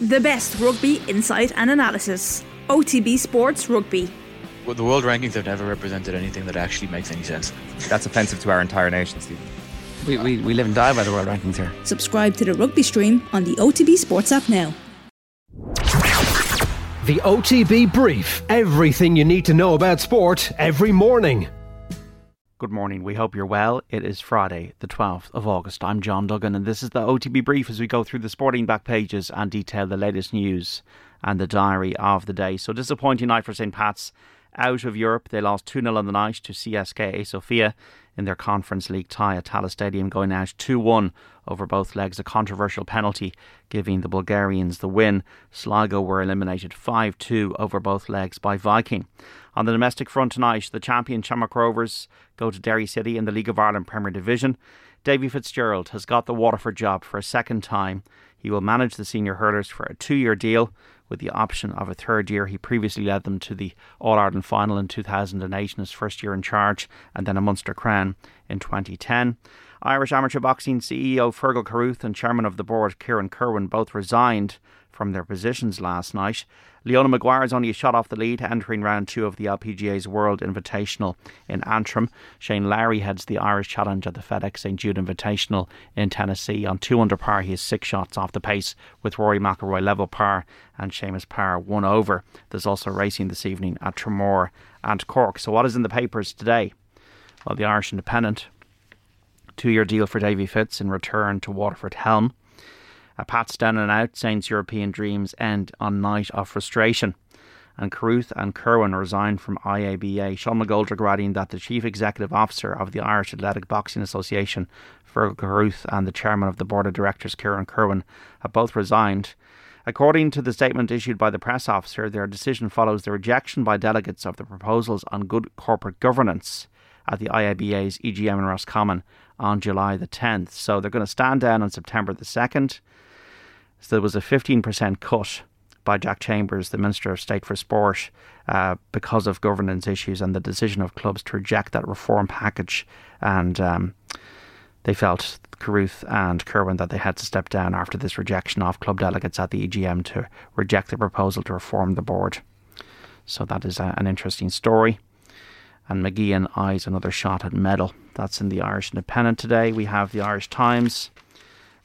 The best rugby insight and analysis. OTB Sports Rugby. Well, the world rankings have never represented anything that actually makes any sense. That's offensive to our entire nation, Stephen. We, we, we live and die by the world rankings here. Subscribe to the rugby stream on the OTB Sports app now. The OTB Brief. Everything you need to know about sport every morning. Good morning. We hope you're well. It is Friday, the 12th of August. I'm John Duggan, and this is the OTB Brief as we go through the sporting back pages and detail the latest news and the diary of the day. So, disappointing night for St. Pat's out of Europe. They lost 2 0 on the night to CSKA Sofia in their Conference League tie at Tallaght Stadium, going out 2 1 over both legs. A controversial penalty giving the Bulgarians the win. Sligo were eliminated 5 2 over both legs by Viking. On the domestic front tonight, the champion Shamrock Rovers go to Derry City in the League of Ireland Premier Division. Davy Fitzgerald has got the Waterford job for a second time. He will manage the senior hurlers for a two year deal with the option of a third year. He previously led them to the All Ireland final in 2008 in his first year in charge, and then a Munster Crown in 2010. Irish Amateur Boxing CEO Fergal Carruth and Chairman of the Board Kieran Kirwan both resigned from their positions last night. Leona Maguire is only a shot off the lead, entering round two of the LPGA's World Invitational in Antrim. Shane Lowry heads the Irish Challenge at the FedEx St Jude Invitational in Tennessee. On two under par, he is six shots off the pace, with Rory McIlroy level par and Seamus Power one over. There's also racing this evening at Tramore and Cork. So, what is in the papers today? Well, the Irish Independent, two year deal for Davy Fitz in return to Waterford Helm. A Pat's down and out, Saints' European dreams end on night of frustration. And Carruth and Kirwan resigned from IABA. Sean McGoldrick writing that the Chief Executive Officer of the Irish Athletic Boxing Association, Fergal Carruth, and the Chairman of the Board of Directors, Kieran Kirwan, have both resigned. According to the statement issued by the press officer, their decision follows the rejection by delegates of the proposals on good corporate governance at the IABA's EGM in Roscommon on July the 10th. So they're going to stand down on September the 2nd. So there was a 15% cut by Jack Chambers, the Minister of State for Sport, uh, because of governance issues and the decision of clubs to reject that reform package. And um, they felt, Carruth and Kirwan, that they had to step down after this rejection of club delegates at the EGM to reject the proposal to reform the board. So that is a, an interesting story. And McGeehan eyes another shot at medal. That's in the Irish Independent today. We have the Irish Times.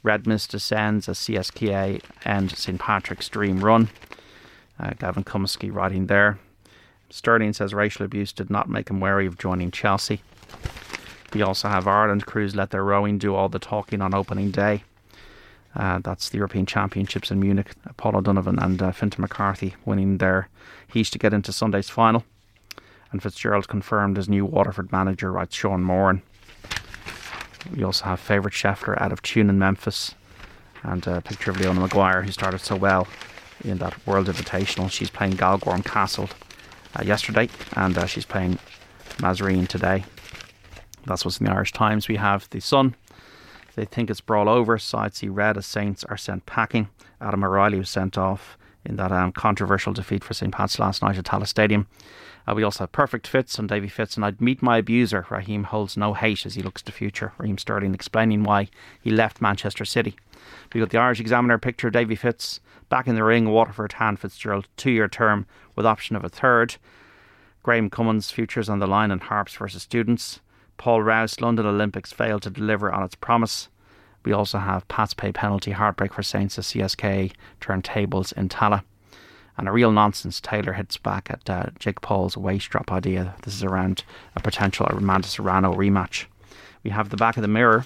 Red Mist descends as CSKA and St Patrick's Dream Run. Uh, Gavin Cummiskey writing there. Sterling says racial abuse did not make him wary of joining Chelsea. We also have Ireland crews let their rowing do all the talking on opening day. Uh, that's the European Championships in Munich. Paul O'Donovan and uh, Fintan McCarthy winning their heat to get into Sunday's final. And Fitzgerald confirmed as new Waterford manager, writes Sean Moran. We also have favourite Scheffler out of Tune in Memphis, and a picture of Leona Maguire, who started so well in that World Invitational. She's playing Galgorm Castle uh, yesterday, and uh, she's playing Massereene today. That's what's in the Irish Times. We have the Sun. They think it's brawl over. Side see red as Saints are sent packing. Adam O'Reilly was sent off in that um, controversial defeat for St. Pat's last night at Tallaght Stadium. Uh, we also have perfect fits on Davy Fitz, and I'd meet my abuser. Raheem holds no hate as he looks to the future. Raheem Sterling explaining why he left Manchester City. We got the Irish Examiner picture of Davy Fitz back in the ring. Waterford hand Fitzgerald two year term with option of a third. Graham Cummins futures on the line in Harps versus Students. Paul Rouse London Olympics failed to deliver on its promise. We also have Pat's pay penalty heartbreak for Saints as CSK turn tables in Tallaght. And a real nonsense, Taylor hits back at uh, Jake Paul's waist drop idea. This is around a potential Amanda Serrano rematch. We have the back of the mirror.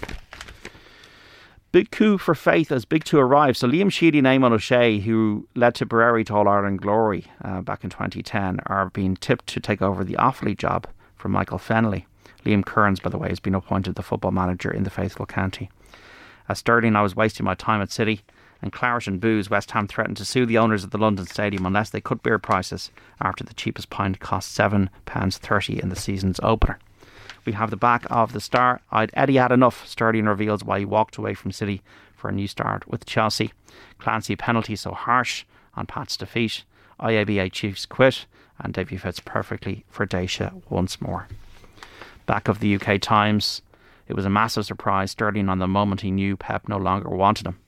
Big coup for Faith as Big Two arrives. So Liam Sheedy and Eamon O'Shea, who led Tipperary to All Ireland glory uh, back in 2010, are being tipped to take over the Offaly job from Michael Fennelly. Liam Kearns, by the way, has been appointed the football manager in the faithful county. As Sterling, I was wasting my time at City and Claret and Booze, West Ham threatened to sue the owners of the London Stadium unless they cut beer prices after the cheapest pint cost £7.30 in the season's opener. We have the back of the star. I'd Eddie had enough. Sterling reveals why he walked away from City for a new start with Chelsea. Clancy penalty so harsh on Pat's defeat. IABA Chiefs quit, and Davy fits perfectly for Déise once more. Back of the UK Times. It was a massive surprise. Sterling on the moment he knew Pep no longer wanted him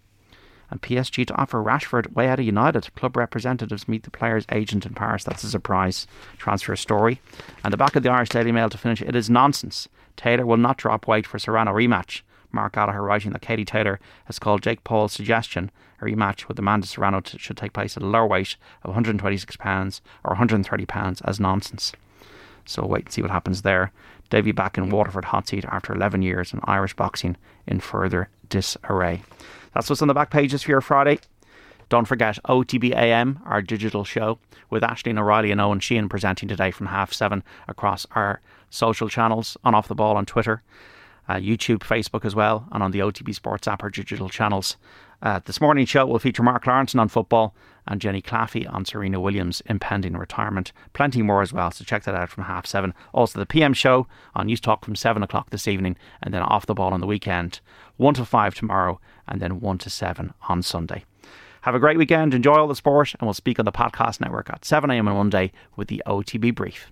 And PSG to offer Rashford way out of United. Club representatives meet the player's agent in Paris. That's a surprise transfer story. And the back of the Irish Daily Mail to finish. It is nonsense. Taylor will not drop weight for Serrano rematch. Mark Gallagher writing that Katie Taylor has called Jake Paul's suggestion a rematch with Amanda Serrano t- should take place at a lower weight of 126 pounds or 130 pounds as nonsense. So wait and see what happens there. Davy back in Waterford hot seat after 11 years and Irish boxing in further disarray. That's what's on the back pages for your Friday. Don't forget OTBAM, our digital show, with Ashleen O'Reilly and Owen Sheehan presenting today from half seven across our social channels on Off the Ball on Twitter, uh, YouTube, Facebook as well, and on the OTB Sports app, or digital channels. Uh, this morning's show will feature Mark Lawrence on football and Jenny Claffey on Serena Williams' impending retirement. Plenty more as well, so check that out from half seven. Also, the PM show on News Talk from seven o'clock this evening, and then off the ball on the weekend, one to five tomorrow, and then one to seven on Sunday. Have a great weekend, enjoy all the sport, and we'll speak on the podcast network at 7am on Monday with the OTB Brief.